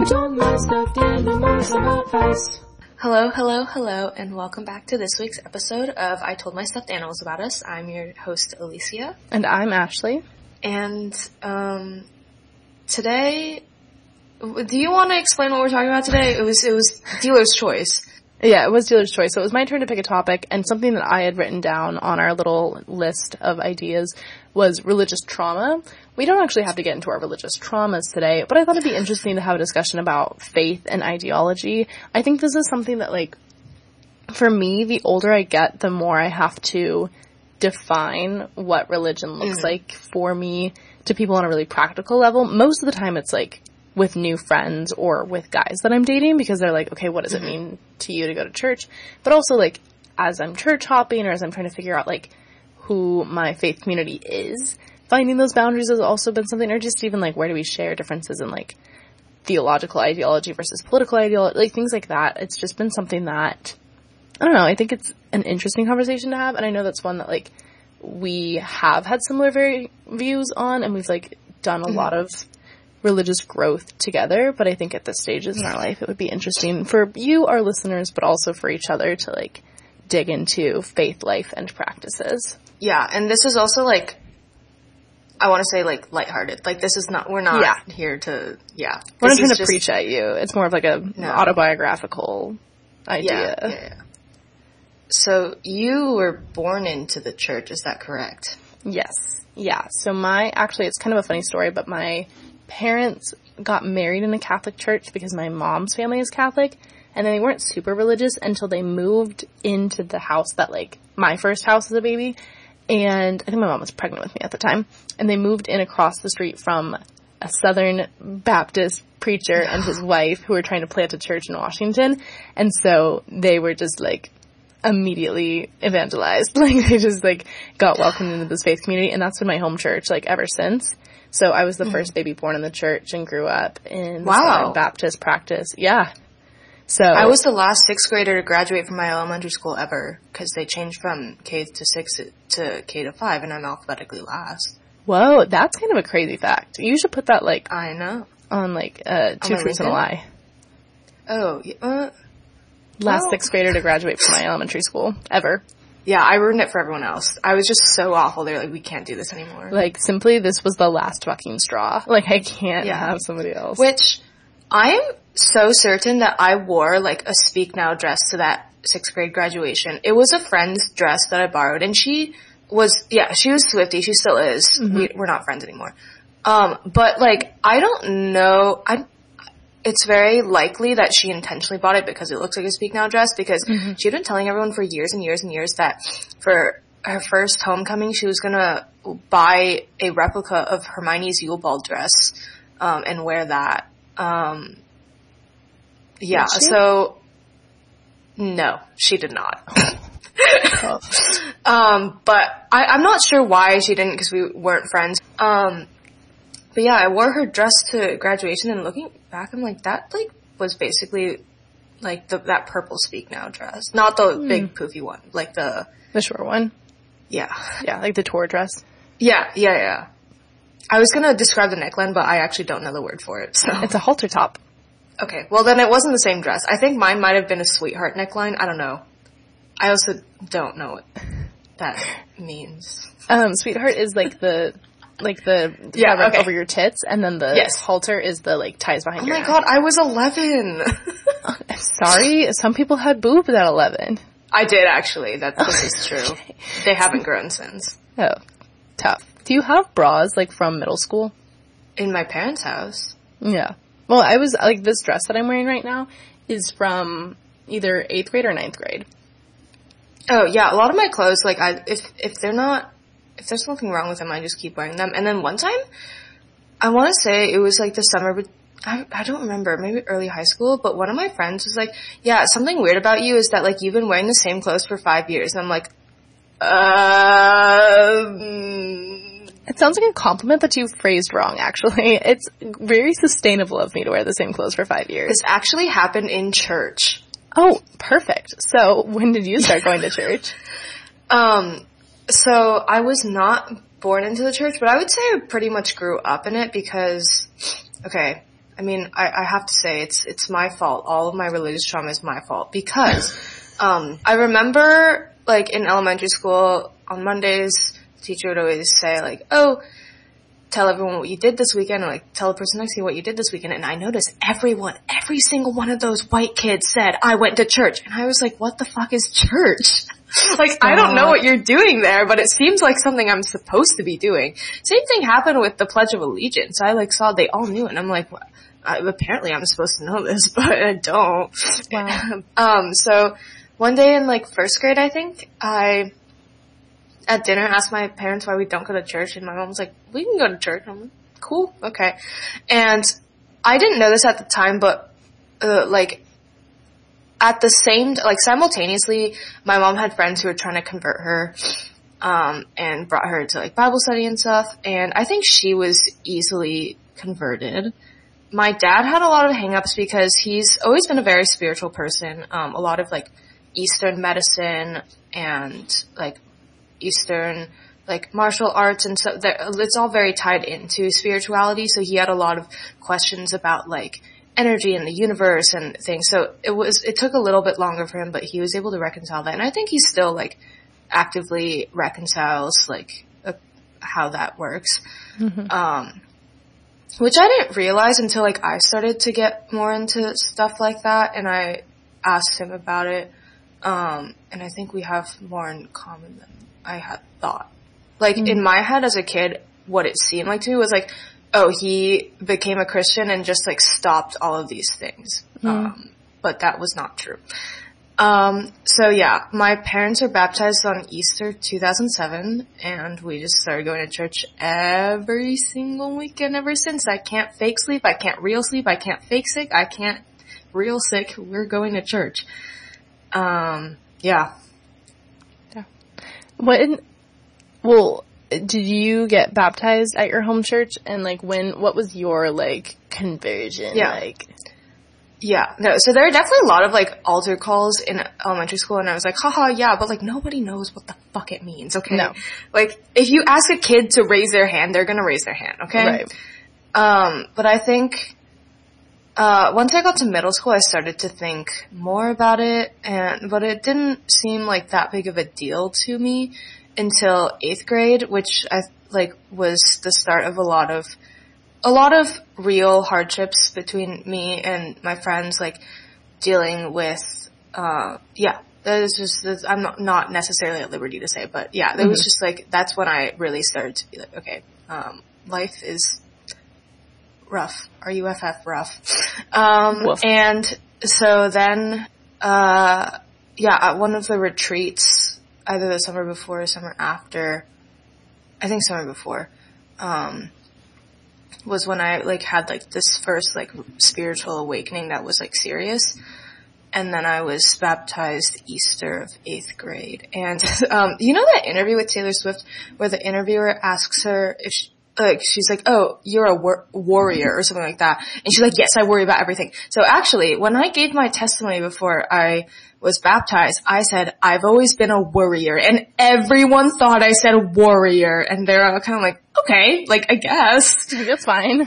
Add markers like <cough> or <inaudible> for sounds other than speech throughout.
I told my stuffed animals about us. Hello, hello, hello, and welcome back to this week's episode of I Told My Stuffed Animals About Us. I'm your host, Alicia, And I'm Ashley. and um, today, do you want to explain what we're talking about today? It was it was dealer's choice. Yeah, it was dealer's choice. So it was my turn to pick a topic, and something that I had written down on our little list of ideas was religious trauma. We don't actually have to get into our religious traumas today, but I thought it'd be interesting to have a discussion about faith and ideology. I think this is something that, like, for me, the older I get, the more I have to define what religion looks mm-hmm. like for me to people on a really practical level. Most of the time, it's like with new friends or with guys that I'm dating because they're like, okay, what does it mm-hmm. mean to you to go to church? But also, like, as I'm church hopping or as I'm trying to figure out, like, who my faith community is, finding those boundaries has also been something, or just even, like, where do we share differences in, like, theological ideology versus political ideology, like, things like that. It's just been something that I don't know. I think it's an interesting conversation to have, and I know that's one that like we have had similar very views on, and we've like done a mm-hmm. lot of religious growth together. But I think at this stages in our life, it would be interesting for you, our listeners, but also for each other to like dig into faith life and practices. Yeah, and this is also like, I want to say like lighthearted. Like this is not we're not Yeah. here to yeah. We're not trying to just- preach at you. It's more of like a No. autobiographical idea. Yeah, yeah, yeah. So you were born into the church, is that correct? Yes. Yeah. So my actually it's kind of a funny story, but my parents got married in a Catholic church because my mom's family is Catholic and then they weren't super religious until they moved into the house that like my first house as a baby and I think my mom was pregnant with me at the time and they moved in across the street from a Southern Baptist preacher <sighs> and his wife who were trying to plant a church in Washington and so they were just like immediately evangelized. <laughs> Like they just like got welcomed into this faith community and that's been my home church like ever since. So I was the first baby born in the church and grew up in Wow. Baptist practice. Yeah. So I was the last sixth grader to graduate from my elementary school ever because they changed from K to six to K to five, and I'm alphabetically last. whoa, that's kind of a crazy fact. You should put that like I know. on like uh, two truths and a lie. Oh, uh, Last sixth grader to graduate from my elementary school ever. Yeah, I ruined it for everyone else. I was just so awful. They're like, we can't do this anymore. Like simply, this was the last fucking straw. Like I can't Yeah. have somebody else. Which I am so certain that I wore like a Speak Now dress to that sixth grade graduation. It was a friend's dress that I borrowed, and she was yeah, she was Swiftie. She still is. We, we're not friends anymore. Um, but like I don't know. I it's very likely that she intentionally bought it because it looks like a Speak Now dress because she'd been telling everyone for years and years and years that for her first homecoming she was gonna buy a replica of Hermione's Yule Ball dress um, and wear that. Um, yeah, so no, she did not. <laughs> <laughs> Um, but I, I'm not sure why she didn't because we weren't friends. Um, but yeah, I wore her dress to graduation, and looking back, I'm like, that like was basically like the that purple Speak Now dress, not the Hmm. big poofy one, like the the short one. yeah, Yeah, like the tour dress. yeah, yeah, yeah. I was gonna describe the neckline, but I actually don't know the word for it. So It's a halter top. okay, well then it wasn't the same dress. I think mine might have been a sweetheart neckline. I don't know. I also don't know what that means. Um, sweetheart is like the like the Yeah, fabric okay. over your tits, and then the Yes. halter is the like ties behind Oh my god, I was 11. I'm <laughs> sorry, some people had boobs at eleven. I did actually. That this is <laughs> true. They haven't grown since. Oh, tough. Do you have bras like from middle school? In my parents' house. Yeah. Well, I was like this dress that I'm wearing right now is from either eighth grade or ninth grade. Oh yeah, a lot of my clothes, like I, if if they're not, if there's something wrong with them, I just keep wearing them. And then one time, I want to say it was like the summer, but I I don't remember, maybe early high school. But one of my friends was like, "Yeah, something weird about you is that like you've been wearing the same clothes for five years." And I'm like, um, It sounds like a compliment that you phrased wrong. Actually, it's very sustainable of me to wear the same clothes for five years. this actually happened in church. Oh, perfect. So, when did you start going to church? <laughs> Um, so I was not born into the church, but I would say I pretty much grew up in it because, okay, I mean, I, I have to say it's it's my fault. All of my religious trauma is my fault because <laughs> um, I remember like in elementary school on Mondays, the teacher would always say like, "Oh, tell everyone what you did this weekend," or like tell the person next to you what you did this weekend. And I noticed everyone, every single one of those white kids said, "I went to church," and I was like, "What the fuck is church?" <laughs> <laughs> like I don't know what you're doing there, but it seems like something I'm supposed to be doing. Same thing happened with the Pledge of Allegiance. I like saw they all knew it, and I'm like, what? I, apparently I'm supposed to know this, <laughs> but I don't. Wow. <laughs> um, so one day in like first grade, I think, I, at dinner asked my parents why we don't go to church and my mom was like, we can go to church. I'm like, cool, okay. And I didn't know this at the time, but, uh, like, at the same, like simultaneously, my mom had friends who were trying to convert her, um, and brought her to like Bible study and stuff, and I think she was easily converted my dad had a lot of hangups because he's always been a very spiritual person. Um, a lot of like Eastern medicine and like Eastern like martial arts and so it's all very tied into spirituality. So he had a lot of questions about like energy and the universe and things. So it was it took a little bit longer for him, but he was able to reconcile that. And I think he still like actively reconciles like uh, how that works. Mm-hmm. Um, which I didn't realize until like I started to get more into stuff like that and I asked him about it. Um, and I think we have more in common than I had thought. Like mm-hmm. in my head as a kid, what it seemed like to me was like, oh, he became a Christian and just like stopped all of these things. Mm-hmm. Um, but that was not true. Um, so yeah, my parents were baptized on Easter 2007 and we just started going to church every single weekend ever since. I can't fake sleep. I can't real sleep. I can't fake sick. I can't real sick. We're going to church. Um, yeah. Yeah. What, well, did you get baptized at your home church and like when, what was your like conversion yeah. like? Yeah, no, so there are definitely a lot of like altar calls in elementary school and I was like, haha, yeah, but like nobody knows what the fuck it means, okay? No. Like, if you ask a kid to raise their hand, they're gonna raise their hand, okay? Right. Um, but I think, uh, once I got to middle school, I started to think more about it and, but it didn't seem like that big of a deal to me until eighth grade, which I, like, was the start of a lot of a lot of real hardships between me and my friends, like dealing with, uh, yeah, that is just, this, I'm not, not necessarily at liberty to say, but yeah, it mm-hmm. was just like, that's when I really started to be like, okay, um, life is rough. R-U-F-F, rough. Um, and so then, uh, yeah, at one of the retreats, either the summer before or summer after, I think summer before, um, was when I like had like this first like spiritual awakening that was like serious. And then I was baptized Easter of eighth grade. And, <laughs> um, you know that interview with Taylor Swift where the interviewer asks her if she, like she's like, "Oh, you're a war- warrior" or something like that, and she's like, "Yes, I worry about everything." So actually, when I gave my testimony before I was baptized, I said, "I've always been a worrier," and everyone thought I said warrior, and they're all kind of like, "Okay, like I guess <laughs> that's fine."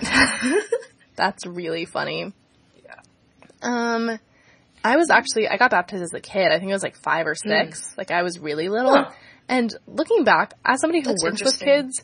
<laughs> that's really funny. Yeah. Um, I was actually I got baptized as a kid. I think I was like five or six. Mm. Like I was really little. Huh. And looking back, as somebody who That's works with kids,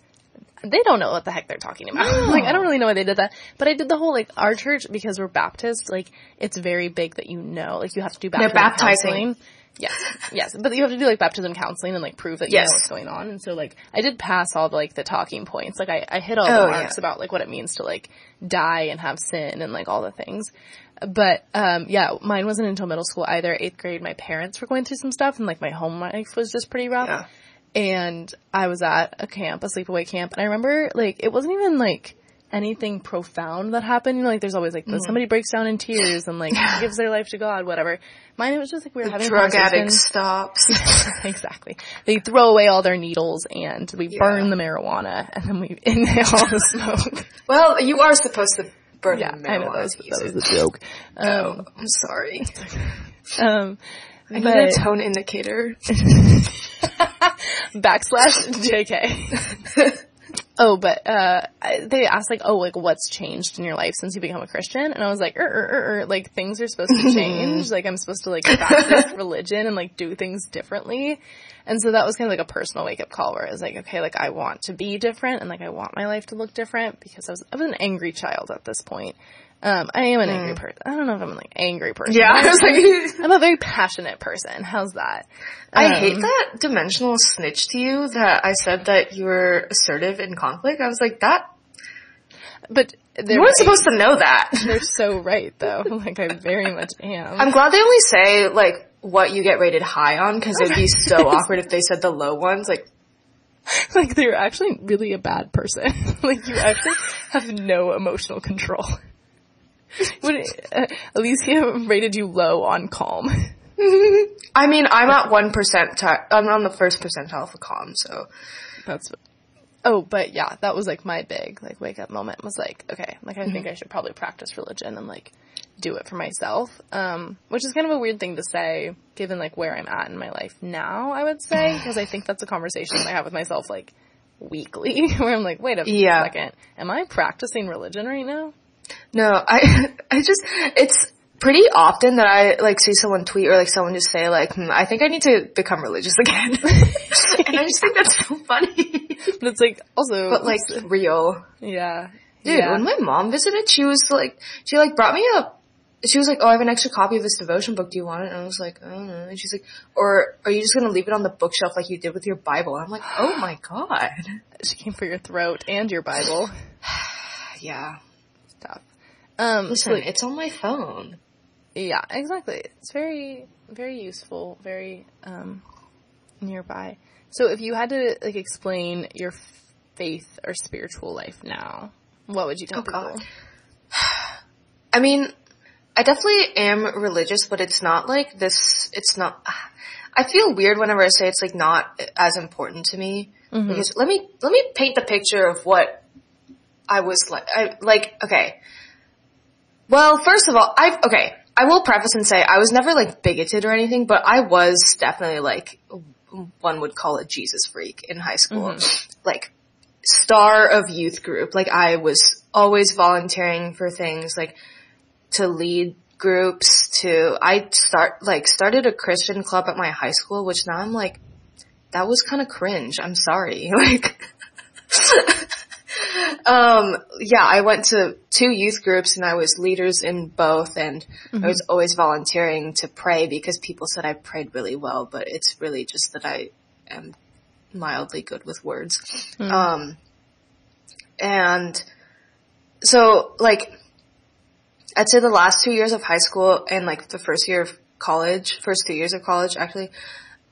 they don't know what the heck they're talking about. No. <laughs> like, I don't really know why they did that. But I did the whole, like, our church, because we're Baptist, like, it's very big that you know, like, you have to do baptism They're baptizing. Counseling. Yes, yes, but you have to do like baptism counseling and like prove that you yes. know what's going on. And so like I did pass all the like the talking points. Like I, I hit all oh, the marks yeah. about like what it means to like die and have sin and like all the things. But um yeah, mine wasn't until middle school either. Eighth grade, my parents were going through some stuff and like my home life was just pretty rough. Yeah and I was at a camp, a sleepaway camp, and I remember like it wasn't even like anything profound that happened. You know, like there's always like mm-hmm. somebody breaks down in tears and like gives their life to God, whatever. Mine it was just like we were the having drug addict stops. <laughs> exactly. They throw away all their needles and we yeah. burn the marijuana and then we <laughs> inhale the <laughs> smoke. Well, you are supposed to burn yeah, the marijuana. I know that was, that was a joke. Oh, um, oh, I'm sorry. um, I need a tone indicator. <laughs> Backslash JK. <laughs> Oh, but uh, they asked like, oh, like what's changed in your life since you become a Christian? And I was like, er, er, er, er, like things are supposed to <laughs> change. like I'm supposed to like practice religion and like do things differently. And so that was kind of like a personal wake up call where I was like, okay, like I want to be different and like I want my life to look different because I was I was an angry child at this point. Um, I am an angry person. I don't know if I'm an like angry person. Yeah, I was like, <laughs> <laughs> I'm a very passionate person. How's that? I Um, hate that dimensional snitch to you that I said that you were assertive in conflict. I was like, that, But they're you weren't right. supposed to know that. <laughs> They're so right though. Like I very much am. I'm glad they only say, like, what you get rated high on, because it'd be so <laughs> awkward if they said the low ones. Like, <laughs> like they're actually really a bad person. <laughs> like you actually have no emotional control. What, uh, Alicia rated you low on calm. I mean, I'm at one percent. I'm on the first percentile for calm, so That's oh, but yeah, that was like my big like wake up moment. Was like okay, like I think I should probably practice religion and like do it for myself. Um, which is kind of a weird thing to say given like where I'm at in my life now. I would say <sighs> because I think that's a conversation I have with myself like weekly <laughs> where I'm like, wait a Yeah. second, am I practicing religion right now? No, I <laughs> I just it's pretty often that I like see someone tweet or like someone just say like, hmm, I think I need to become religious again, <laughs> and I just think that's so funny, But it's like also, but like real. yeah, Dude, yeah. when my mom visited, she was like, she like brought me a. She was like, "Oh, I have an extra copy of this devotion book. Do you want it?" And I was like, "I don't know." And she's like, "Or are you just gonna leave it on the bookshelf like you did with your Bible?" And I'm like, "Oh my <sighs> god, she came for your throat and your Bible. <sighs> <sighs> yeah." Tough. Um, Listen, it's on my phone. yeah, exactly. It's very, very useful, very um, nearby. So, if you had to like explain your faith or spiritual life now, what would you tell Oh, people? God. I mean, I definitely am religious, but it's not like this. It's not. I feel weird whenever I say it's like not as important to me mm-hmm. because let me let me paint the picture of what I was like. I like okay. Well, first of all, I okay. I will preface and say I was never like bigoted or anything, but I was definitely like one would call a Jesus freak in high school. Mm-hmm. Like star of youth group. Like I was always volunteering for things like to lead groups to I start like started a Christian club at my high school, which now I'm like that was kind of cringe. I'm sorry. <laughs> Like um yeah, I went to two youth groups and I was leaders in both and I was always volunteering to pray because people said I prayed really well, but it's really just that I am mildly good with words. Um and so like I'd say the last two years of high school and like the first year of college, first two years of college actually,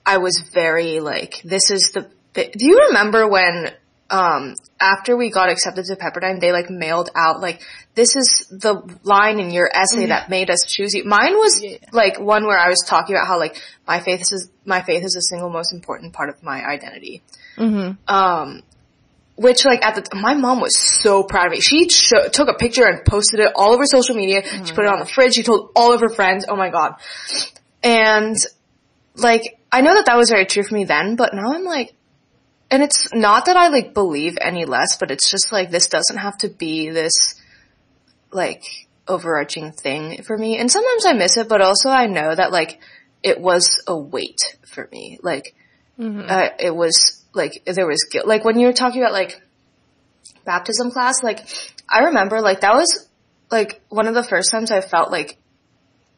I was very like, this is the, do you remember when, um, after we got accepted to Pepperdine, they like mailed out like, this is the line in your essay that made us choose you. Mine was Yeah. like one where I was talking about how like, my faith is, my faith is the single most important part of my identity Mm-hmm. um, which like at the t- my mom was so proud of me. She took a picture and posted it all over social media. she put it on the fridge. She told all of her friends. Oh my god! And like I know that that was very true for me then, but now I'm like, and it's not that I like believe any less, but it's just like this doesn't have to be this like overarching thing for me. And sometimes I miss it, but also I know that like it was a weight for me. Like uh, it was like there was guilt. Like when you were talking about like baptism class, like I remember like that was like one of the first times I felt like,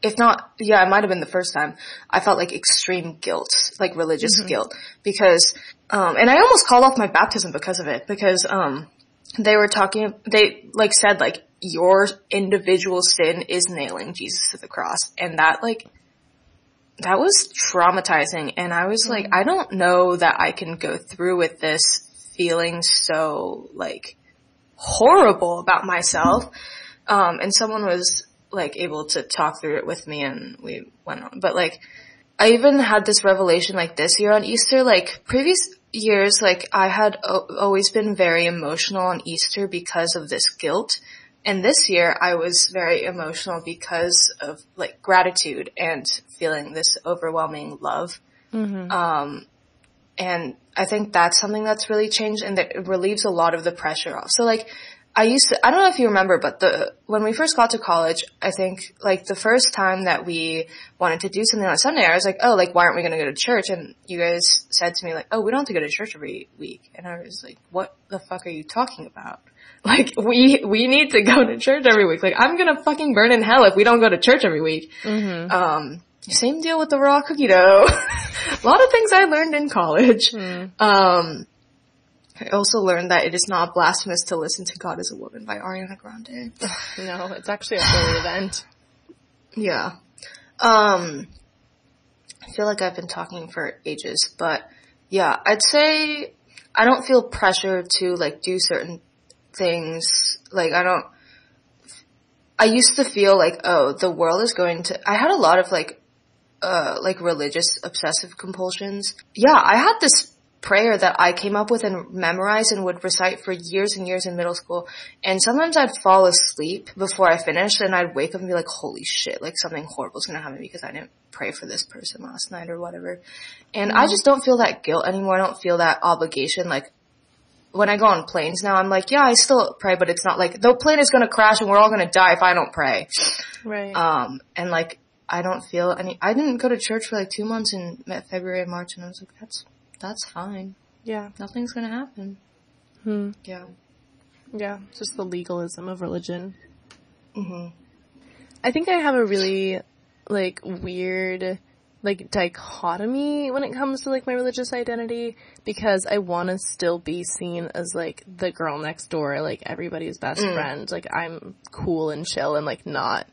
if not, yeah, it might have been the first time I felt like extreme guilt, like religious guilt, because, um, and I almost called off my baptism because of it, because, um, they were talking, they like said like your individual sin is nailing Jesus to the cross, and that like that was traumatizing and I was like, I don't know that I can go through with this feeling so like horrible about myself. Um, and someone was like able to talk through it with me and we went on. But like, I even had this revelation like this year on Easter, like previous years, like I had o- always been very emotional on Easter because of this guilt. And this year I was very emotional because of like gratitude and feeling this overwhelming love. Um, and I think that's something that's really changed and that it relieves a lot of the pressure off. So like, I used to, I don't know if you remember, but the, when we first got to college, I think like the first time that we wanted to do something on Sunday, I was like, oh, like why aren't we going to go to church? And you guys said to me like, oh, we don't have to go to church every week. And I was like, what the fuck are you talking about? <laughs> Like we, we need to go to church every week. Like I'm gonna fucking burn in hell if we don't go to church every week. Mm-hmm. Um, same deal with the raw cookie dough. <laughs> a lot of things I learned in college. Mm. Um, I also learned that it is not blasphemous to listen to God as a Woman by Ariana Grande. No, it's actually a holy event. <sighs> yeah. Um, I feel like I've been talking for ages, but yeah, I'd say I don't feel pressure to like do certain things. Like I don't, I used to feel like, oh, the world is going to, I had a lot of like, uh, like religious obsessive compulsions. Yeah, I had this prayer that I came up with and memorized and would recite for years and years in middle school. And sometimes I'd fall asleep before I finished and I'd wake up and be like, holy shit, like something horrible is gonna happen because I didn't pray for this person last night or whatever. And I just don't feel that guilt anymore. I don't feel that obligation. Like when I go on planes now, I'm like, yeah, I still pray, but it's not like the plane is gonna crash and we're all gonna die if I don't pray. Right. Um, and like, I don't feel any, I didn't go to church for like two months in February and March and I was like, that's, that's fine. yeah. Nothing's gonna happen. Hmm. Yeah. Yeah. Just the legalism of religion. hmm I think I have a really like weird like dichotomy when it comes to like my religious identity because I want to still be seen as like the girl next door, like everybody's best mm. friend. Like I'm cool and chill and like not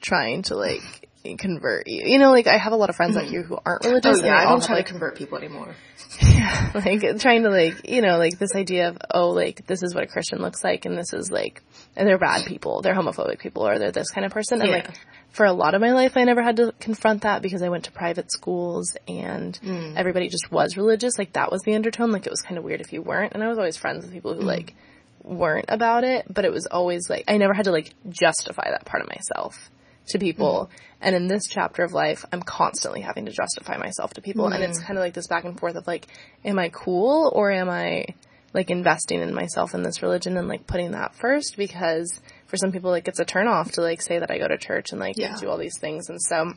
trying to like convert you. You know, like I have a lot of friends mm. out here who aren't Oh religious. and yeah, I don't try like, to convert people anymore. <laughs> yeah, like trying to like you know like this idea of oh like this is what a christian looks like and this is like and they're bad people they're homophobic people or they're this kind of person and Yeah. like for a lot of my life i never had to confront that because i went to private schools and hmm. everybody just was religious. Like that was the undertone. Like it was kind of weird if you weren't. And i was always friends with people who hmm. like weren't about it. But it was always like i never had to like justify that part of myself to people. Hmm. And in this chapter of life, I'm constantly having to justify myself to people. And it's kind of like this back and forth of like, am I cool or am I like investing in myself in this religion and like putting that first? Because for some people, like it's a turn off to like say that I go to church and like Yeah. do all these things. And so,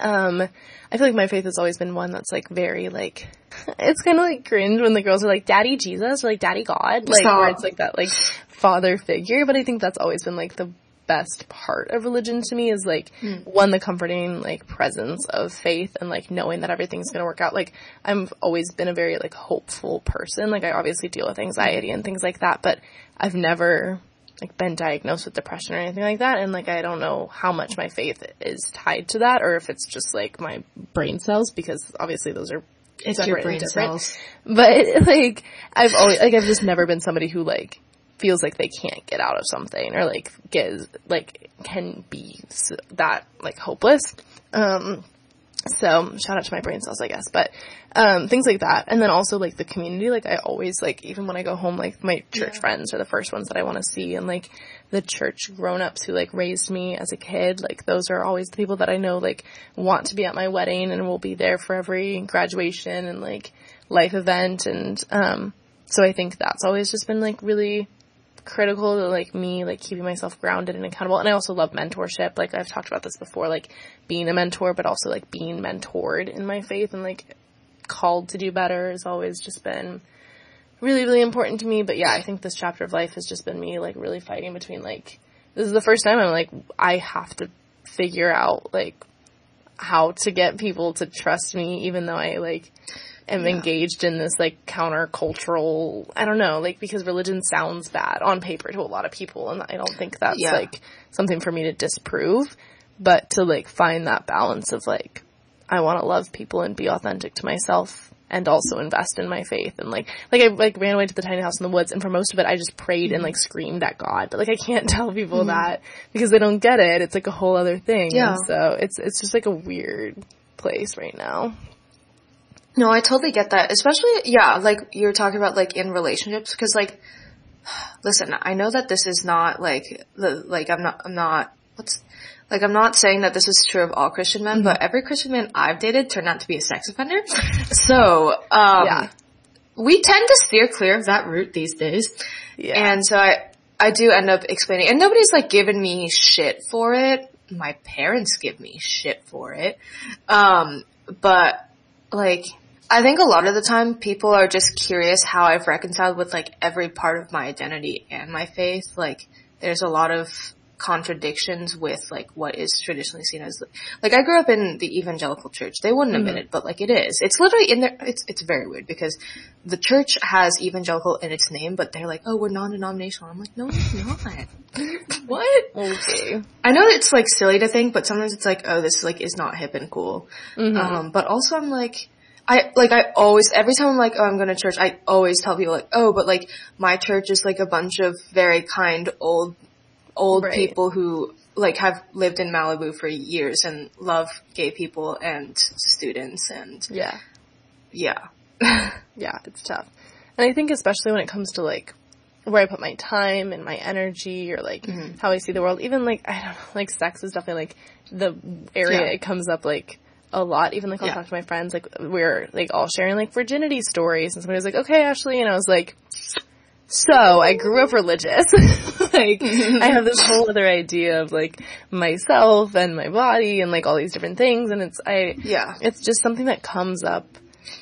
um, I feel like my faith has always been one that's like very like, <laughs> it's kind of like cringe when the girls are like Daddy Jesus or like Daddy God, like Stop. where it's like that like father figure. But I think that's always been like the best part of religion to me is like one the comforting like presence of faith and like knowing that everything's going to work out like i've always been a very like hopeful person like i obviously deal with anxiety and things like that but i've never like been diagnosed with depression or anything like that and like i don't know how much my faith is tied to that or if it's just like my brain cells because obviously those are It's your brain cells. but <laughs> like I've always like I've just never been somebody who like feels like they can't get out of something or like get like can be that like hopeless. Um so shout out to my brain cells, I guess, but um things like that. And then also like the community, like I always like even when I go home, like my church friends are the first ones that I want to see and like the church grown-ups who like raised me as a kid, like those are always the people that I know like want to be at my wedding and will be there for every graduation and like life event and um so I think that's always just been like really critical to like me like keeping myself grounded and accountable. And I also love mentorship. Like I've talked about this before like being a mentor but also like being mentored in my faith and like called to do better has always just been really really important to me. But yeah I think this chapter of life has just been me like really fighting between like this is the first time I'm like I have to figure out like how to get people to trust me even though I like am engaged in this like countercultural I don't know, like because religion sounds bad on paper to a lot of people and I don't think that's Yeah. like something for me to disprove, but to like find that balance of like I want to love people and be authentic to myself and also invest in my faith and like like I like ran away to the tiny house in the woods and for most of it I just prayed and mm-hmm. like screamed at God. But like I can't <laughs> tell people mm-hmm. that because they don't get it. It's like a whole other thing. Yeah. And so it's it's just like a weird place right now. No, I totally get that. Especially, yeah, like you're talking about like in relationships, because like, <sighs> listen, I know that this is not like the like I'm not I'm not what's like I'm not saying that this is true of all Christian men, but every Christian man I've dated turned out to be a sex offender. <laughs> so um, Yeah. we tend to steer clear of that route these days. Yeah. And so I, I do end up explaining, and nobody's like giving me shit for it. My parents give me shit for it. Um, but like, I think a lot of the time people are just curious how I've reconciled with like every part of my identity and my faith. Like, there's a lot of contradictions with like what is traditionally seen as like I grew up in the evangelical church. They wouldn't admit it, but like it is. It's literally in there. It's it's very weird because the church has evangelical in its name, but they're like, oh, we're non-denominational. I'm like, no, it's not. <laughs> what? okay. I know it's like silly to think, but sometimes it's like, oh, this like is not hip and cool. Um, but also I'm like, I like I always every time I'm like, oh, I'm going to church, I always tell people like, oh, but like my church is like a bunch of very kind old old Right. people who like have lived in Malibu for years and love gay people and students and Yeah. yeah. <laughs> Yeah, it's tough. And I think especially when it comes to like where I put my time and my energy or like mm-hmm. how I see the world, even like, I don't know, like sex is definitely like the area Yeah. it comes up like a lot. Even like I'll Yeah. talk to my friends, like we're like all sharing like virginity stories and somebody was like, okay, Ashley. And I was like, so I grew up religious. <laughs> like I have this whole other idea of like myself and my body and like all these different things. And it's, I, Yeah. it's just something that comes up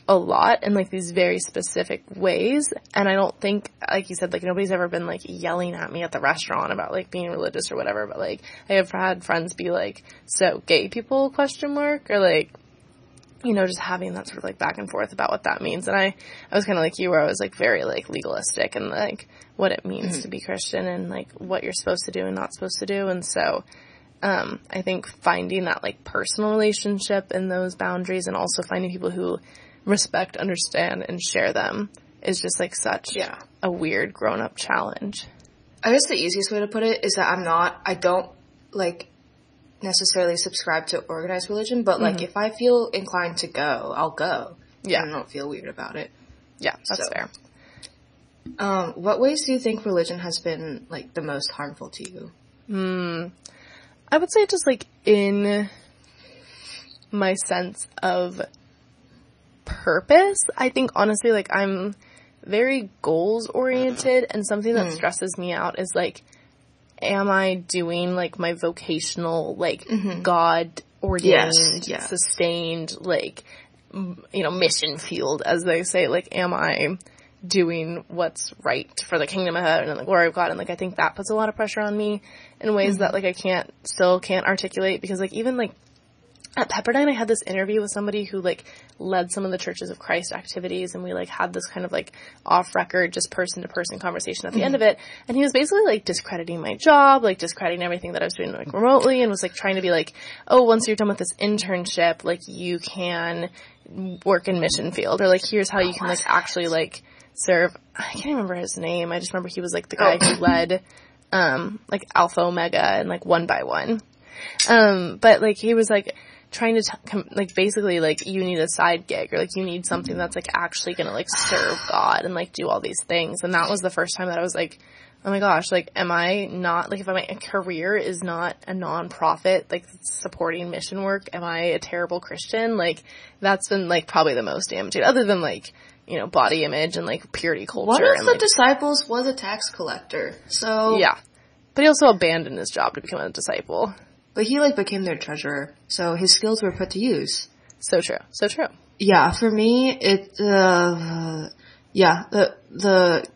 a lot in like these very specific ways. And I don't think, like you said, like nobody's ever been like yelling at me at the restaurant about like being religious or whatever. But like I have had friends be like, so gay people question mark or like, you know, just having that sort of like back and forth about what that means. And I, I was kind of like you where I was like very like legalistic and like what it means to be Christian and like what you're supposed to do and not supposed to do. And so, um, I think finding that like personal relationship and those boundaries and also finding people who respect, understand, and share them is just like such Yeah. a weird grown up challenge. I guess the easiest way to put it is that I'm not, I don't like necessarily subscribe to organized religion, but like if I feel inclined to go, I'll go. Yeah. And I don't feel weird about it. Yeah, that's So- fair. Um, what ways do you think religion has been like the most harmful to you? Hmm. I would say just like in my sense of purpose, I think honestly, like I'm very goals oriented and something that hmm. stresses me out is like, am I doing like my vocational, like mm-hmm. God ordained, Yes, yeah. sustained, like, m- you know, mission field, as they say, like, am I doing what's right for the kingdom of heaven and the glory of God? And like, I think that puts a lot of pressure on me in ways mm-hmm. that like I can't, still can't articulate because like even like at Pepperdine, I had this interview with somebody who like led some of the Churches of Christ activities, and we like had this kind of like off record, just person to person conversation at the end of it. And he was basically like discrediting my job, like discrediting everything that I was doing like remotely, and was like trying to be like, oh, once you're done with this internship, like you can work in mission field, or like here's how you can like actually like serve. I can't remember his name. I just remember he was like the guy who led um like Alpha Omega and like One by One. Um, but like he was like trying to t- like basically like you need a side gig or like you need something that's like actually gonna like serve God and like do all these things. And that was the first time that I was like, oh my gosh, like am I not like if my career is not a non-profit like supporting mission work, am I a terrible Christian? Like that's been like probably the most damaging other than like you know body image and like purity culture One of and the like disciples was a tax collector, so yeah. But he also abandoned his job to become a disciple. But he like became their treasurer, so his skills were put to use. So true. So true. Yeah, for me, it, uh, yeah, the, the,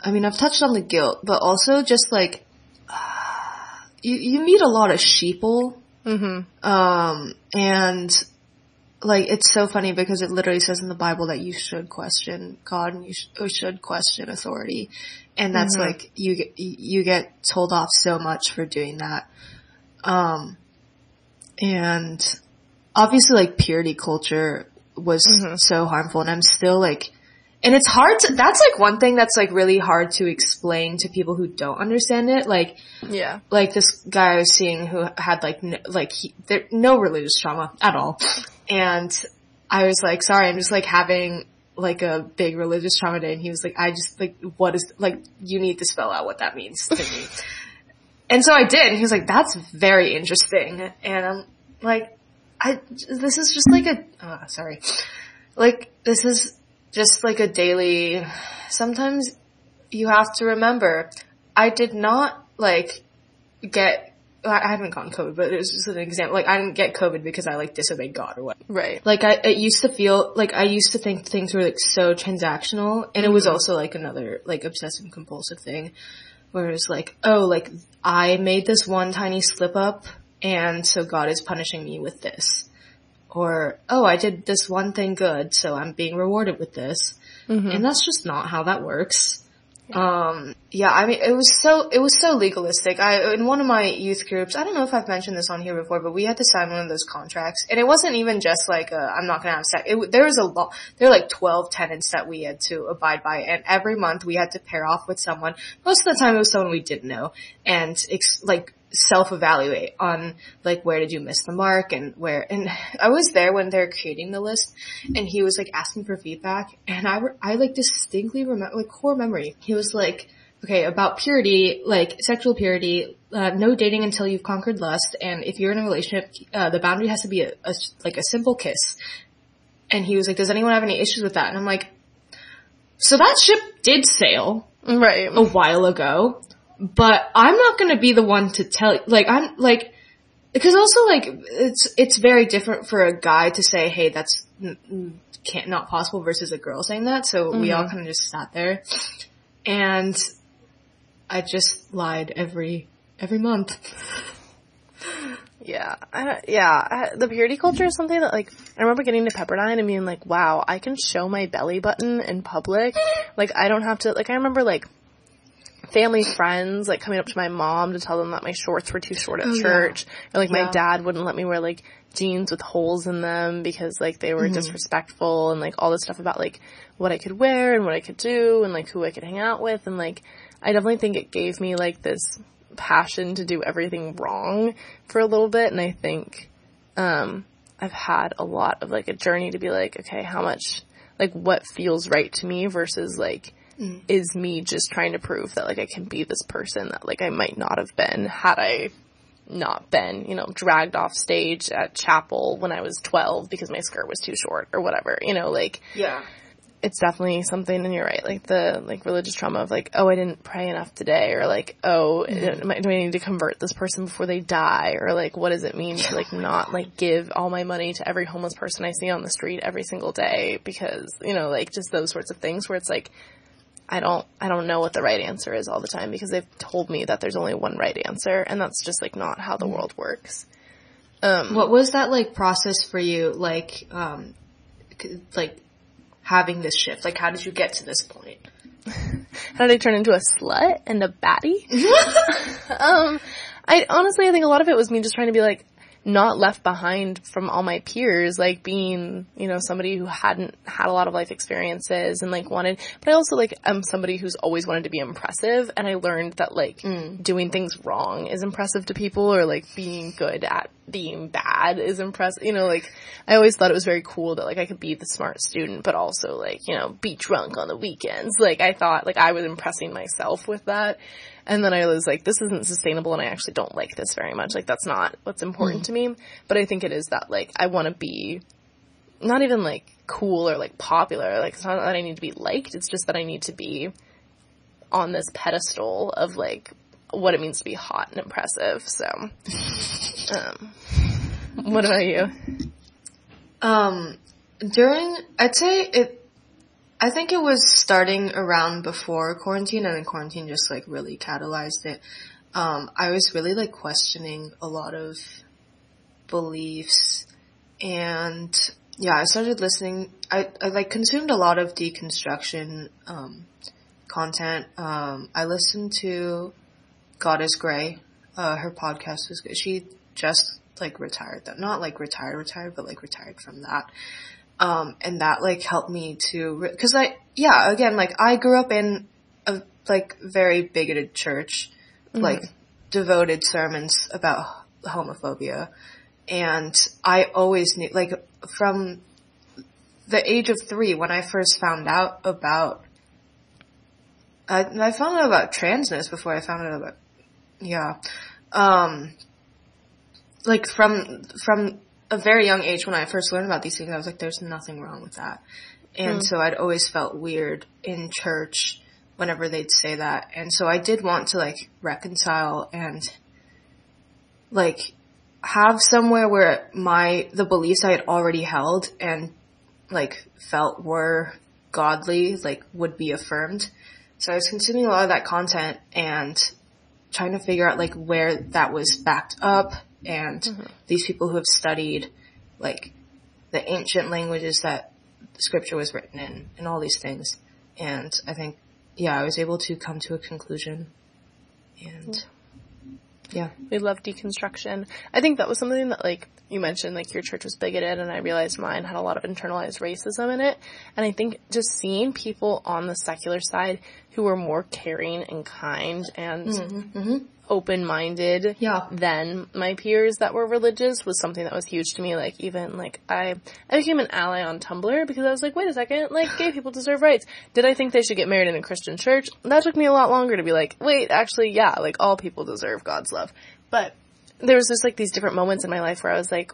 I mean, I've touched on the guilt, but also just like, <sighs> you, you meet a lot of sheeple. Mm-hmm. Um, and like, it's so funny because it literally says in the Bible that you should question God and you sh- or should question authority. And that's like, you get, you get told off so much for doing that. Um, and obviously like purity culture was so harmful and I'm still like and it's hard to that's like one thing that's like really hard to explain to people who don't understand it. Like Yeah. like this guy I was seeing who had like n- like he, there no religious trauma at all. And I was like sorry I'm just like having like a big religious trauma day and he was like I just like what is like you need to spell out what that means to me <laughs> and so I did. And he was like, that's very interesting. And I'm like, I, this is just like a, oh, sorry. Like, this is just like a daily, sometimes you have to remember, I did not like get, I haven't gotten COVID, but it was just an example. Like, I didn't get COVID because I like disobeyed God or what. Right. Like I, it used to feel like I used to think things were like so transactional, and it was mm-hmm. also like another like obsessive compulsive thing, where it was like, oh, like I made this one tiny slip up, and so God is punishing me with this, or oh, I did this one thing good, so I'm being rewarded with this, mm-hmm. and that's just not how that works. Um, yeah, I mean, it was so, it was so legalistic. I, in one of my youth groups, I don't know if I've mentioned this on here before, but we had to sign one of those contracts. And it wasn't even just like, I'm not gonna have sex. It, there was a lot, there were like 12 tenants that we had to abide by. And every month we had to pair off with someone. Most of the time it was someone we didn't know. And, ex- like, self-evaluate on like where did you miss the mark and where and <laughs> I was there when they're creating the list and he was like asking for feedback and I I like distinctly remember like core memory. He was like okay about purity like sexual purity uh, no dating until you've conquered lust and if you're in a relationship uh, the boundary has to be a, a like a simple kiss. And he was like does anyone have any issues with that? And I'm like so that ship did sail Right. a while ago, but I'm not going to be the one to tell, like, I'm, like, because also, like, it's, it's very different for a guy to say, hey, that's can't, not possible versus a girl saying that, so we all mm-hmm. kind of just sat there, and I just lied every, every month. Yeah, I, yeah. I, the purity culture is something that, like, I remember getting to Pepperdine and being like, "Wow, I can show my belly button in public. Like, I don't have to." Like, I remember like family friends like coming up to my mom to tell them that my shorts were too short at Oh, yeah. church, or like my dad wouldn't let me wear like jeans with holes in them because like they were Mm-hmm. disrespectful and like all this stuff about like what I could wear and what I could do and like who I could hang out with and like I definitely think it gave me like this passion to do everything wrong for a little bit and I think um I've had a lot of like a journey to be like okay how much like what feels right to me versus like Mm. is me just trying to prove that like I can be this person that like I might not have been had I not been, you know, dragged off stage at chapel when I was 12 because my skirt was too short or whatever, you know, like Yeah. it's definitely something and you're right like the like religious trauma of like oh i didn't pray enough today or like oh mm-hmm. uh, am I- do i need to convert this person before they die or like what does it mean to like <laughs> not like give all my money to every homeless person i see on the street every single day because you know like just those sorts of things where it's like i don't i don't know what the right answer is all the time because they've told me that there's only one right answer and that's just like not how the world works um What was that like process for you? Like, um, like having this shift? Like, how did you get to this point? <laughs> How did I turn into a slut and a baddie? <laughs> <laughs> um, I honestly, I think a lot of it was me just trying to be like not left behind from all my peers, like being, you know, somebody who hadn't had a lot of life experiences and like wanted, but I also like am somebody who's always wanted to be impressive and I learned that like mm. doing things wrong is impressive to people or like being good at being bad is impressive. You know, like I always thought it was very cool that like I could be the smart student, but also like, you know, be drunk on the weekends. Like I thought like I was impressing myself with that. And then I was like, this isn't sustainable and I actually don't like this very much. Like that's not what's important to me. But I think it is that like I want to be not even like cool or like popular. Like it's not that I need to be liked. It's just that I need to be on this pedestal of like what it means to be hot and impressive. So, um, what about you? Um, during, I'd say it, I think it was starting around before quarantine and then quarantine just like really catalyzed it. Um, I was really like questioning a lot of beliefs and yeah, I started listening, I, I like consumed a lot of deconstruction, um, content. Um, I listened to Goddess Gray. Uh, her podcast was good. She just like retired that, not like retired, retired, but like retired from that. Um, and that like helped me to, cause I, yeah, again, like I grew up in a like very bigoted church, like devoted sermons about homophobia. And I always knew, like from the age of three, when I first found out about I, I found out about transness before I found out about Yeah. Um, like from, from a very young age when I first learned about these things, I was like, there's nothing wrong with that. And hmm. so I'd always felt weird in church whenever they'd say that. And so I did want to like reconcile and like have somewhere where my, the beliefs I had already held and like felt were godly, like would be affirmed. So I was consuming a lot of that content and trying to figure out like where that was backed up and mm-hmm. these people who have studied like the ancient languages that scripture was written in and all these things. And I think, yeah, I was able to come to a conclusion and yeah. We love deconstruction. I think that was something that like you mentioned like your church was bigoted and I realized mine had a lot of internalized racism in it. And I think just seeing people on the secular side who were more caring and kind and mm-hmm, mm-hmm. open-minded Yeah. than my peers that were religious was something that was huge to me. Like even like I, I became an ally on Tumblr because I was like, wait a second, like gay people deserve rights. Did I think they should get married in a Christian church? That took me a lot longer to be like, wait, actually, yeah, like all people deserve God's love. But there was just like these different moments in my life where I was like,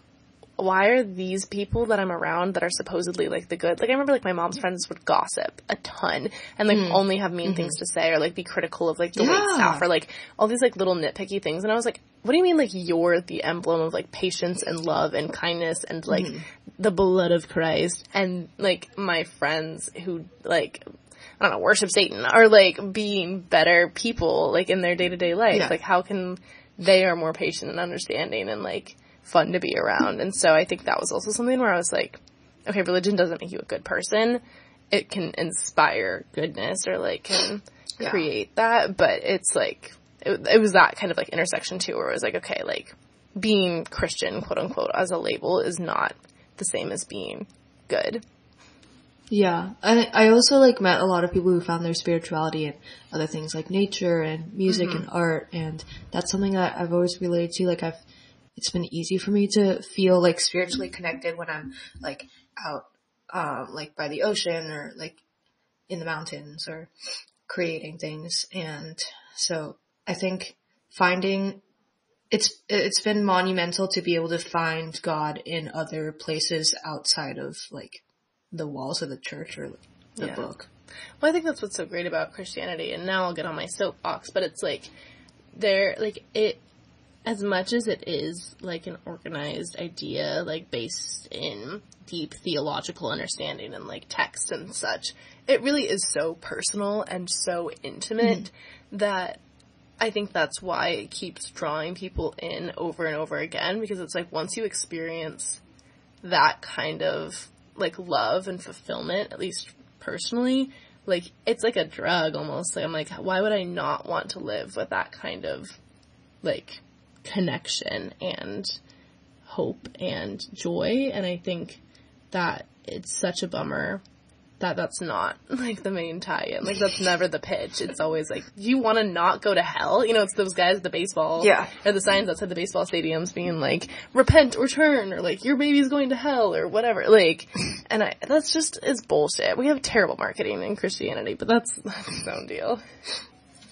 why are these people that I'm around that are supposedly like the good? Like I remember like my mom's friends would gossip a ton and like mm. only have mean mm-hmm. things to say or like be critical of like the wait Yeah. staff or like all these like little nitpicky things. And I was like, what do you mean like you're the emblem of like patience and love and kindness and like mm-hmm. the blood of Christ and like my friends who like I don't know, worship Satan are like being better people like in their day to day life. Yeah. Like how can they are more patient and understanding and like fun to be around. And so I think that was also something where I was like, okay, religion doesn't make you a good person. It can inspire goodness or like can Yeah. create that, but it's like it, it was that kind of like intersection too where it was like, okay, like being Christian, quote unquote, as a label is not the same as being good. Yeah, and I also like met a lot of people who found their spirituality in other things like nature and music mm-hmm. and art, and that's something that I've always related to. Like I've, it's been easy for me to feel like spiritually connected when I'm like out, uh, like by the ocean or like in the mountains or creating things. And so I think finding it's, it's been monumental to be able to find God in other places outside of like the walls of the church or the Yeah. book. Well, I think that's what's so great about Christianity, and now I'll get on my soapbox, but it's like, there, like, it, as much as it is like an organized idea, like based in deep theological understanding and like text and such, it really is so personal and so intimate mm-hmm. that I think that's why it keeps drawing people in over and over again because it's like once you experience that kind of like love and fulfillment, at least personally, like it's like a drug almost. Like I'm like, why would I not want to live with that kind of like connection and hope and joy? And I think that it's such a bummer that that's not <laughs> like the main tie-in. Like that's never the pitch. It's always like, you want to not go to hell? You know, it's those guys at the baseball, Yeah. or the signs outside the baseball stadiums being like, repent or turn, or like your baby's going to hell, or whatever. Like, and I that's just is bullshit. We have terrible marketing in Christianity, but that's that's <laughs> its own deal.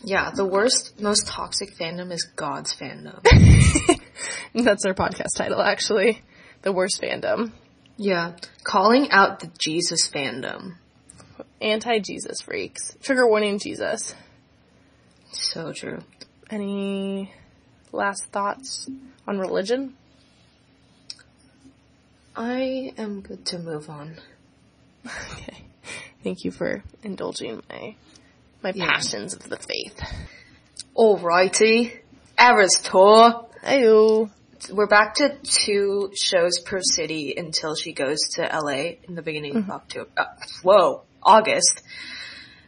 Yeah. The worst, most toxic fandom is God's fandom. <laughs> That's our podcast title, actually. The worst fandom, yeah. Calling out the Jesus fandom. anti-Jesus freaks. Trigger warning, Jesus. So true. Any last thoughts on religion? I am good to move on. <laughs> Okay. Thank you for indulging my my Yeah. passions of the faith. Alrighty. Eras tour. Ayo. We're back to two shows per city until she goes to LA in the beginning of October. Uh, whoa, August.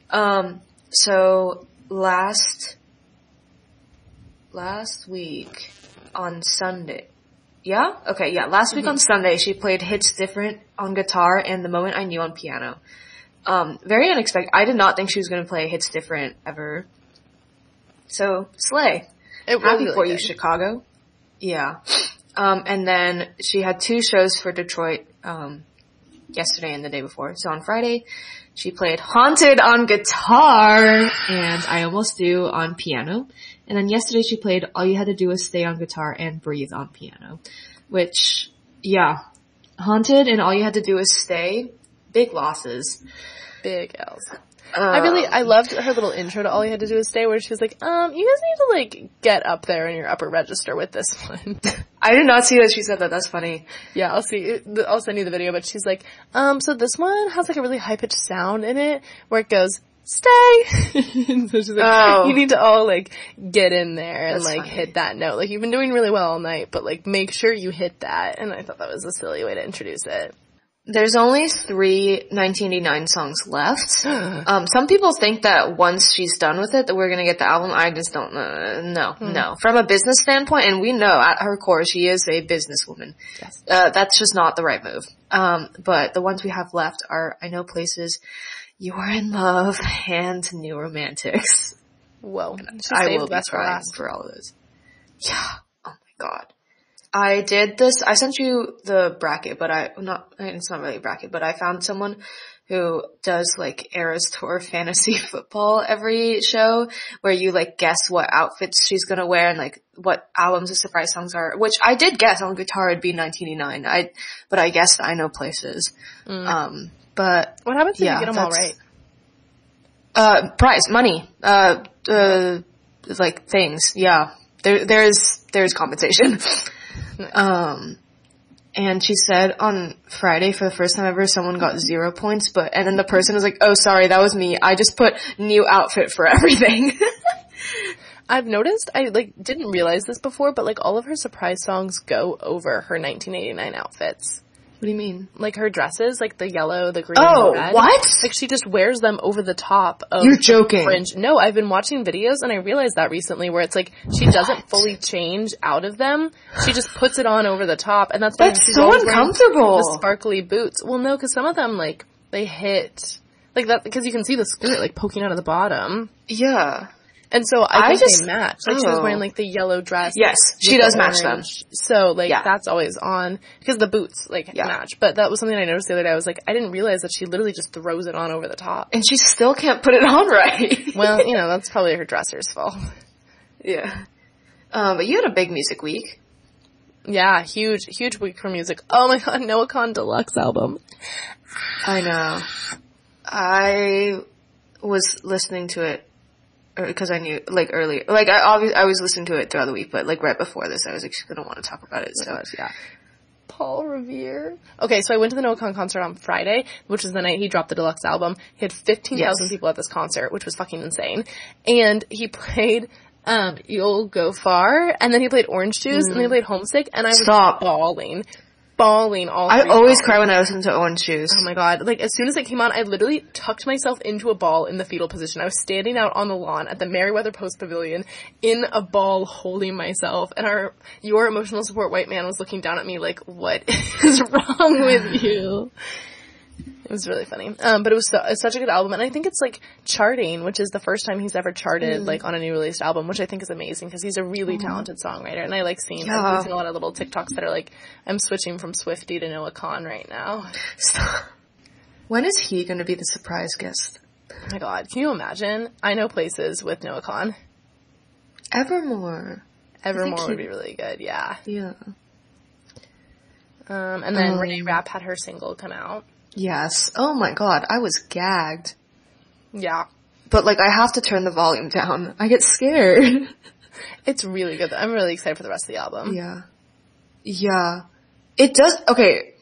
Um, so last, last week on Sunday. Yeah? Okay, yeah. Last week on Sunday, she played Hits Different on guitar and The Moment I Knew on piano. Um, very unexpected. I did not think she was going to play Hits Different ever. So, slay. It was Happy really for you. Chicago. Yeah. Um, and then she had two shows for Detroit, um, yesterday and the day before. So on Friday, she played Haunted on guitar and I Almost Do on piano. And then yesterday she played All You Had to Do Was Stay on guitar and Breathe on piano. Which, yeah, Haunted and All You Had to Do Was Stay, big losses. Big L's. I really, I loved her little intro to All You Had to Do Was Stay where she was like, um, you guys need to like get up there in your upper register with this one. <laughs> I did not see that she said that. That's funny. yeah, I'll see, I'll send you the video, but she's like, um, so this one has like a really high pitched sound in it where it goes, stay. <laughs> so she's like, Oh. <laughs> you need to all like get in there and That's like funny. hit that note. Like you've been doing really well all night, but like make sure you hit that. And I thought that was a silly way to introduce it. There's only three 1989 songs left. <gasps> um, some people think that once she's done with it, that we're gonna get the album. I just don't know. No, no. From a business standpoint, and we know at her core she is a businesswoman. Yes. Uh, that's just not the right move. Um, but the ones we have left are I Know Places, You Are in Love, and New Romantics. Whoa. She I will be crying for all of those. Yeah. Oh my god. I did this. I sent you the bracket, but I not. It's not really a bracket, but I found someone who does like Eras Tour <laughs> fantasy football every show, where you like guess what outfits she's gonna wear and like what albums the surprise songs are. Which I did guess on guitar it'd be 1989. I, but I guessed I know places. Um, but What happens if Yeah, you get them all right? uh, prize, money, uh, uh, like things. Yeah, there, there's, there's compensation. <laughs> um, and she said on Friday for the first time ever, someone got zero points, but, and then the person was like, oh, sorry, that was me. I just put new outfit for <laughs> everything. <laughs> I've noticed, I like didn't realize this before, but like all of her surprise songs go over her 1989 outfits. What do you mean? Like her dresses, like the yellow, the green, Oh, the red. what? Like she just wears them over the top of You're joking. fringe. No, I've been watching videos and I realized that recently where it's like she doesn't fully change out of them. She just puts it on over the top and that's why That's she's so uncomfortable. The sparkly boots. Well, no, cause some of them like, they hit, like that, because you can see the skirt like poking out of the bottom. Yeah. And so I, I think just- they match. Like she was oh. wearing like the yellow dress. Yes, she with the does match them. So like Yeah. that's always on because the boots like Yeah. match. But that was something I noticed the other day. I was like, I didn't realize that she literally just throws it on over the top. And she still can't put it on <laughs> right. Well, you know that's probably her dresser's fault. yeah. Um, but you had a big music week. Yeah, huge, huge week for music. Oh my god, Noah Kahan deluxe album. I know. I was listening to it because I knew like earlier. Like I obviously I was listening to it throughout the week, but like right before this, I was like gonna want to talk about it. So yeah. Paul Revere. Okay, so I went to the Noah Kahan concert on Friday, which is the night he dropped the deluxe album. He had 15,000 Yes. people at this concert, which was fucking insane. And he played, um, You'll Go Far, and then he played Orange Juice, and then he played Homesick, and I was Stop. bawling. Bawling all I always songs. cry when I listen to Orange Juice. Oh my god. Like, as soon as it came on, I literally tucked myself into a ball in the fetal position. I was standing out on the lawn at the Merriweather Post Pavilion in a ball holding myself. And our, your emotional support white man was looking down at me like, what <laughs> is wrong with you? It was really funny. Um, but it was so, it's such a good album. And I think it's like charting, which is the first time he's ever charted like on a new released album, which I think is amazing because he's a really talented songwriter. And I like seeing, Yeah. I've been seeing a lot of little TikToks that are like, I'm switching from Swiftie to Noah Kahan right now. when is he gonna be the surprise guest? Oh my god, can you imagine? I know places with Noah Kahan. Evermore. Evermore he- would be really good, yeah. Yeah. Um, and then Um, Reneé Rapp had her single come out. Yes. Oh my god, I was gagged. Yeah. But like I have to turn the volume down. I get scared. <laughs> It's really good. Though. I'm really excited for the rest of the album. Yeah. Yeah. It does, okay.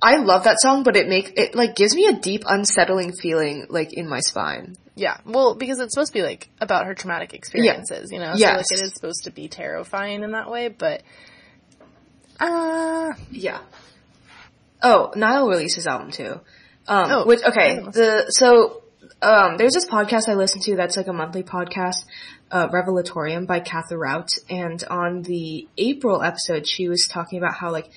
I love that song, but it make, it like gives me a deep unsettling feeling like in my spine. Yeah. Well, because it's supposed to be like about her traumatic experiences, you know? Yes. So like it is supposed to be terrifying in that way, but uh Yeah. Oh, Niall released his album too. Um, Oh, which, okay, the, so, um, there's this podcast I listen to that's like a monthly podcast, uh, Revelatorium by Katha Rout, and on the April episode, she was talking about how like,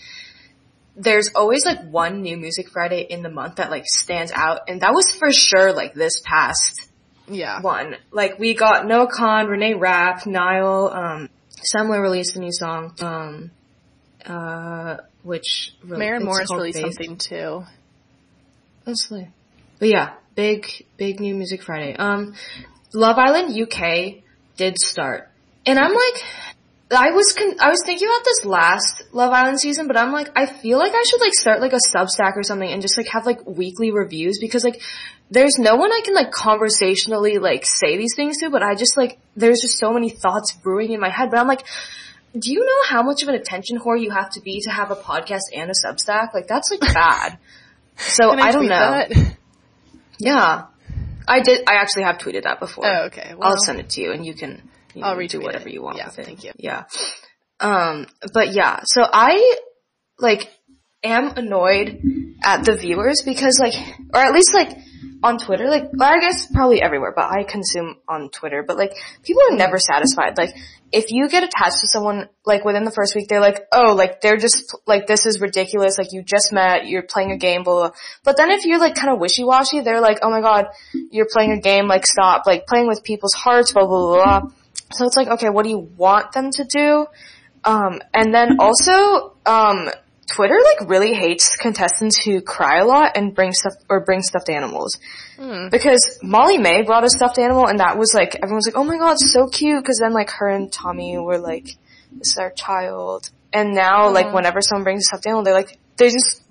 there's always like one new music Friday in the month that like stands out, and that was for sure like this past yeah. one. Like we got Noah Kahan, Reneé Rapp, Niall, um, Semler released a new song, um, uh, which re- Maren Morris released something too. Honestly. But yeah, big, big new music Friday. Um, Love Island UK did start. And I'm like, I was con- I was thinking about this last Love Island season, but I'm like, I feel like I should like start like a Substack or something and just like have like weekly reviews because like there's no one I can like conversationally like say these things to, but I just like there's just so many thoughts brewing in my head. But I'm like, do you know how much of an attention whore you have to be to have a podcast and a Substack? Like that's like bad. So Can I, don't know. that? Yeah, I did. I actually have tweeted that before. Oh, okay. Well, I'll send it to you, and you can. You I'll can do whatever it. you want Yeah, with it. thank you. Yeah. Um. But yeah. So I like am annoyed at the viewers because like, or at least like on Twitter, like, well, I guess probably everywhere, but I consume on Twitter. But like, people are never satisfied. Like, if you get attached to someone like within the first week, they're like, oh, like they're just like this is ridiculous. Like you just met, you're playing a game, blah blah. But then if you're like kind of wishy washy, they're like, oh my god, you're playing a game. Like stop, like playing with people's hearts, blah blah blah. blah. So it's like, okay, what do you want them to do? Um, and then also, um, Twitter like really hates contestants who cry a lot and bring stuff or bring stuffed animals. Because Molly-Mae brought a stuffed animal and that was like everyone's like, oh my god, so cute. Because then like her and Tommy were like, this is our child. And now like whenever someone brings a stuffed animal, they're like, they just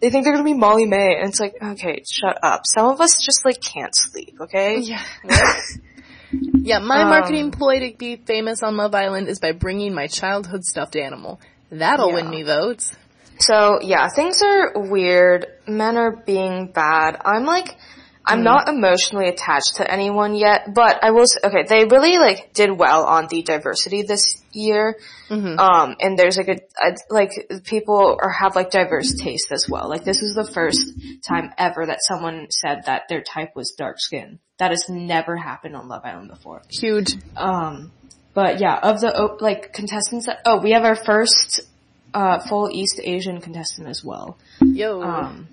they think they're gonna be Molly-Mae, and it's like, okay, shut up. Some of us just like can't sleep, okay? <laughs> Yeah. yeah, my Um, marketing ploy to be famous on Love Island is by bringing my childhood stuffed animal. That'll win me votes. So yeah, things are weird. Men are being bad. I'm like, I'm not emotionally attached to anyone yet, but I will. Say, okay, they really like did well on the diversity this year. Um, and there's like a, a like people are have like diverse taste as well. Like this is the first time ever that someone said that their type was dark skin. That has never happened on Love Island before. Huge. Um, but yeah, of the oh, like contestants that oh, we have our first uh, full East Asian contestant as well. Yo. Um,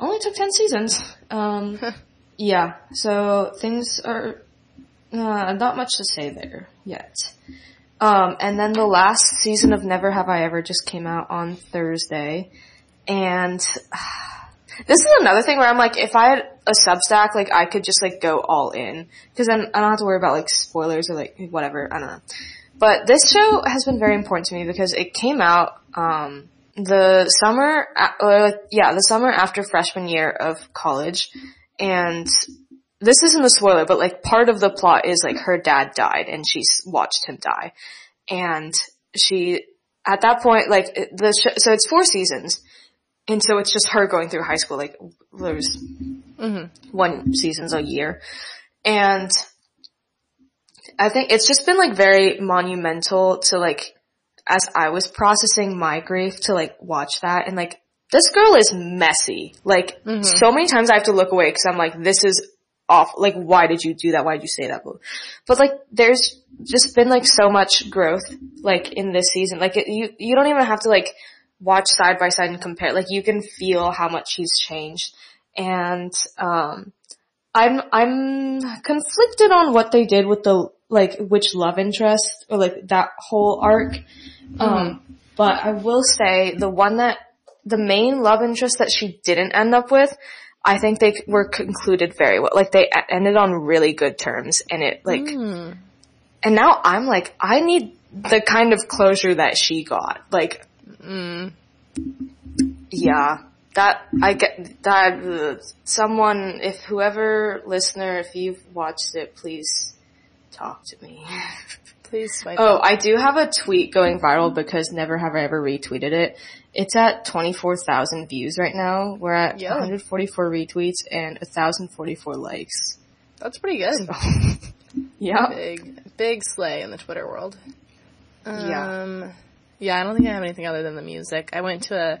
only took ten seasons. Um, <laughs> yeah, so things are uh, not much to say there yet. Um, and then the last season of Never Have I Ever just came out on Thursday, and <sighs> this is another thing where I'm like, if I had a Substack, like I could just like go all in because then I don't have to worry about like spoilers or like whatever. I don't know. But this show has been very important to me because it came out um, the summer, uh, yeah, the summer after freshman year of college, and this isn't a spoiler, but like part of the plot is like her dad died and she's watched him die, and she at that point like the sh- so it's four seasons, and so it's just her going through high school. Like there's one season's a year, and I think it's just been like very monumental to like as I was processing my grief to like watch that and like this girl is messy. Like so many times I have to look away because I'm like this is off. Like why did you do that? Why did you say that? But like there's just been like so much growth like in this season. Like it, you you don't even have to like watch side by side and compare. Like you can feel how much she's changed and um I'm I'm conflicted on what they did with the like which love interest or like that whole arc. Um, but I will say the one that the main love interest that she didn't end up with, I think they were concluded very well. Like they ended on really good terms, and it like, and now I'm like I need the kind of closure that she got. Like, yeah, that I get that uh, someone if whoever listener if you've watched it please talk to me. <laughs> Please swipe Oh, up. I do have a tweet going viral because never have I ever retweeted it. It's at 24,000 views right now. We're at Yo. 144 retweets and 1,044 likes. That's pretty good. <laughs> Yeah. Big, big slay in the Twitter world. Yeah. Um, yeah, I don't think I have anything other than the music. I went to a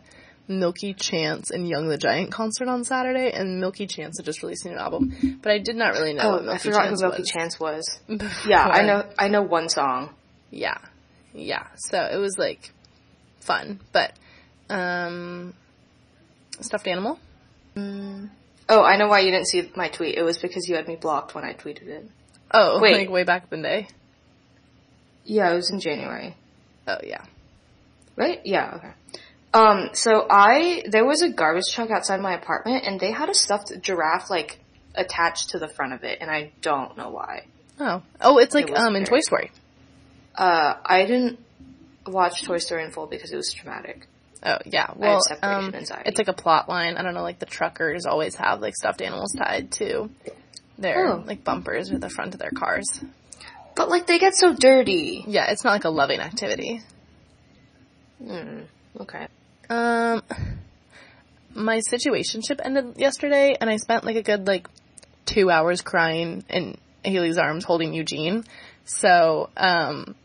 Milky Chance and Young the Giant concert on Saturday, and Milky Chance had just released a new album, but I did not really know what Oh, I forgot Chance who Milky was. Chance was. <laughs> Yeah, I know, I know one song. Yeah, yeah. So it was like fun, but um, stuffed animal. Oh, I know why you didn't see my tweet. It was because you had me blocked when I tweeted it. Oh, Wait. like way back in the day. Yeah, it was in January. Oh yeah. Right? Yeah, okay. Um, so I there was a garbage truck outside my apartment, and they had a stuffed giraffe like attached to the front of it, and I don't know why. Oh, oh, it's like It um in Toy Story. Uh, I didn't watch Toy Story in full because it was traumatic. Oh yeah, well, um, it's like a plot line. I don't know, like the truckers always have like stuffed animals tied to their Oh. like bumpers or the front of their cars. But like they get so dirty. Yeah, it's not like a loving activity. Hmm. Okay. Um, my situationship ended yesterday, and I spent like a good like two hours crying in Haley's arms, holding Eugene. So, um,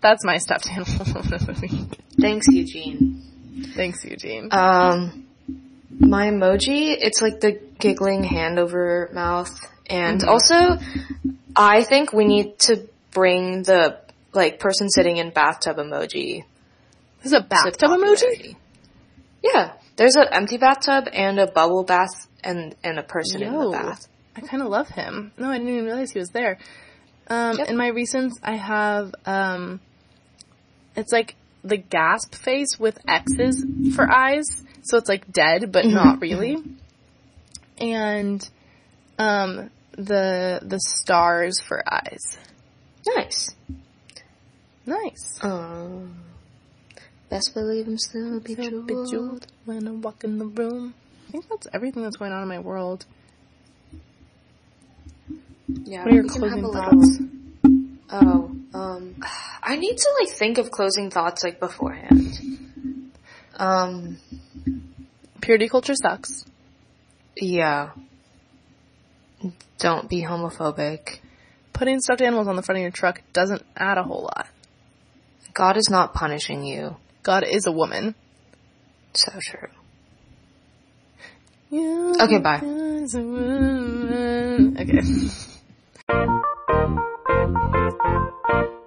that's my stuffed <laughs> animal of the week. Thanks, Eugene. Thanks, Eugene. Um, my emoji, it's like the giggling hand over mouth. And also, I think we need to bring the, like, person sitting in bathtub emoji. There's a bathtub emoji. Yeah. There's an empty bathtub and a bubble bath and, and a person in the bath. I kind of love him. No, I didn't even realize he was there. Um, Yep. in my recents, I have, um, it's like the gasp face with X's for eyes. So it's like dead, but <laughs> not really. And, um, the, the stars for eyes. Nice. Nice. Um, best believe I'm still bejeweled. bejeweled when I walk in the room. I think that's everything that's going on in my world. Yeah, What are your we can have closing a little- thoughts? Oh, um, I need to like think of closing thoughts like beforehand. Um, Purity culture sucks. yeah. Don't be homophobic. Putting stuffed animals on the front of your truck doesn't add a whole lot. God is not punishing you. God is a woman. So true. Okay, bye. Okay. <laughs>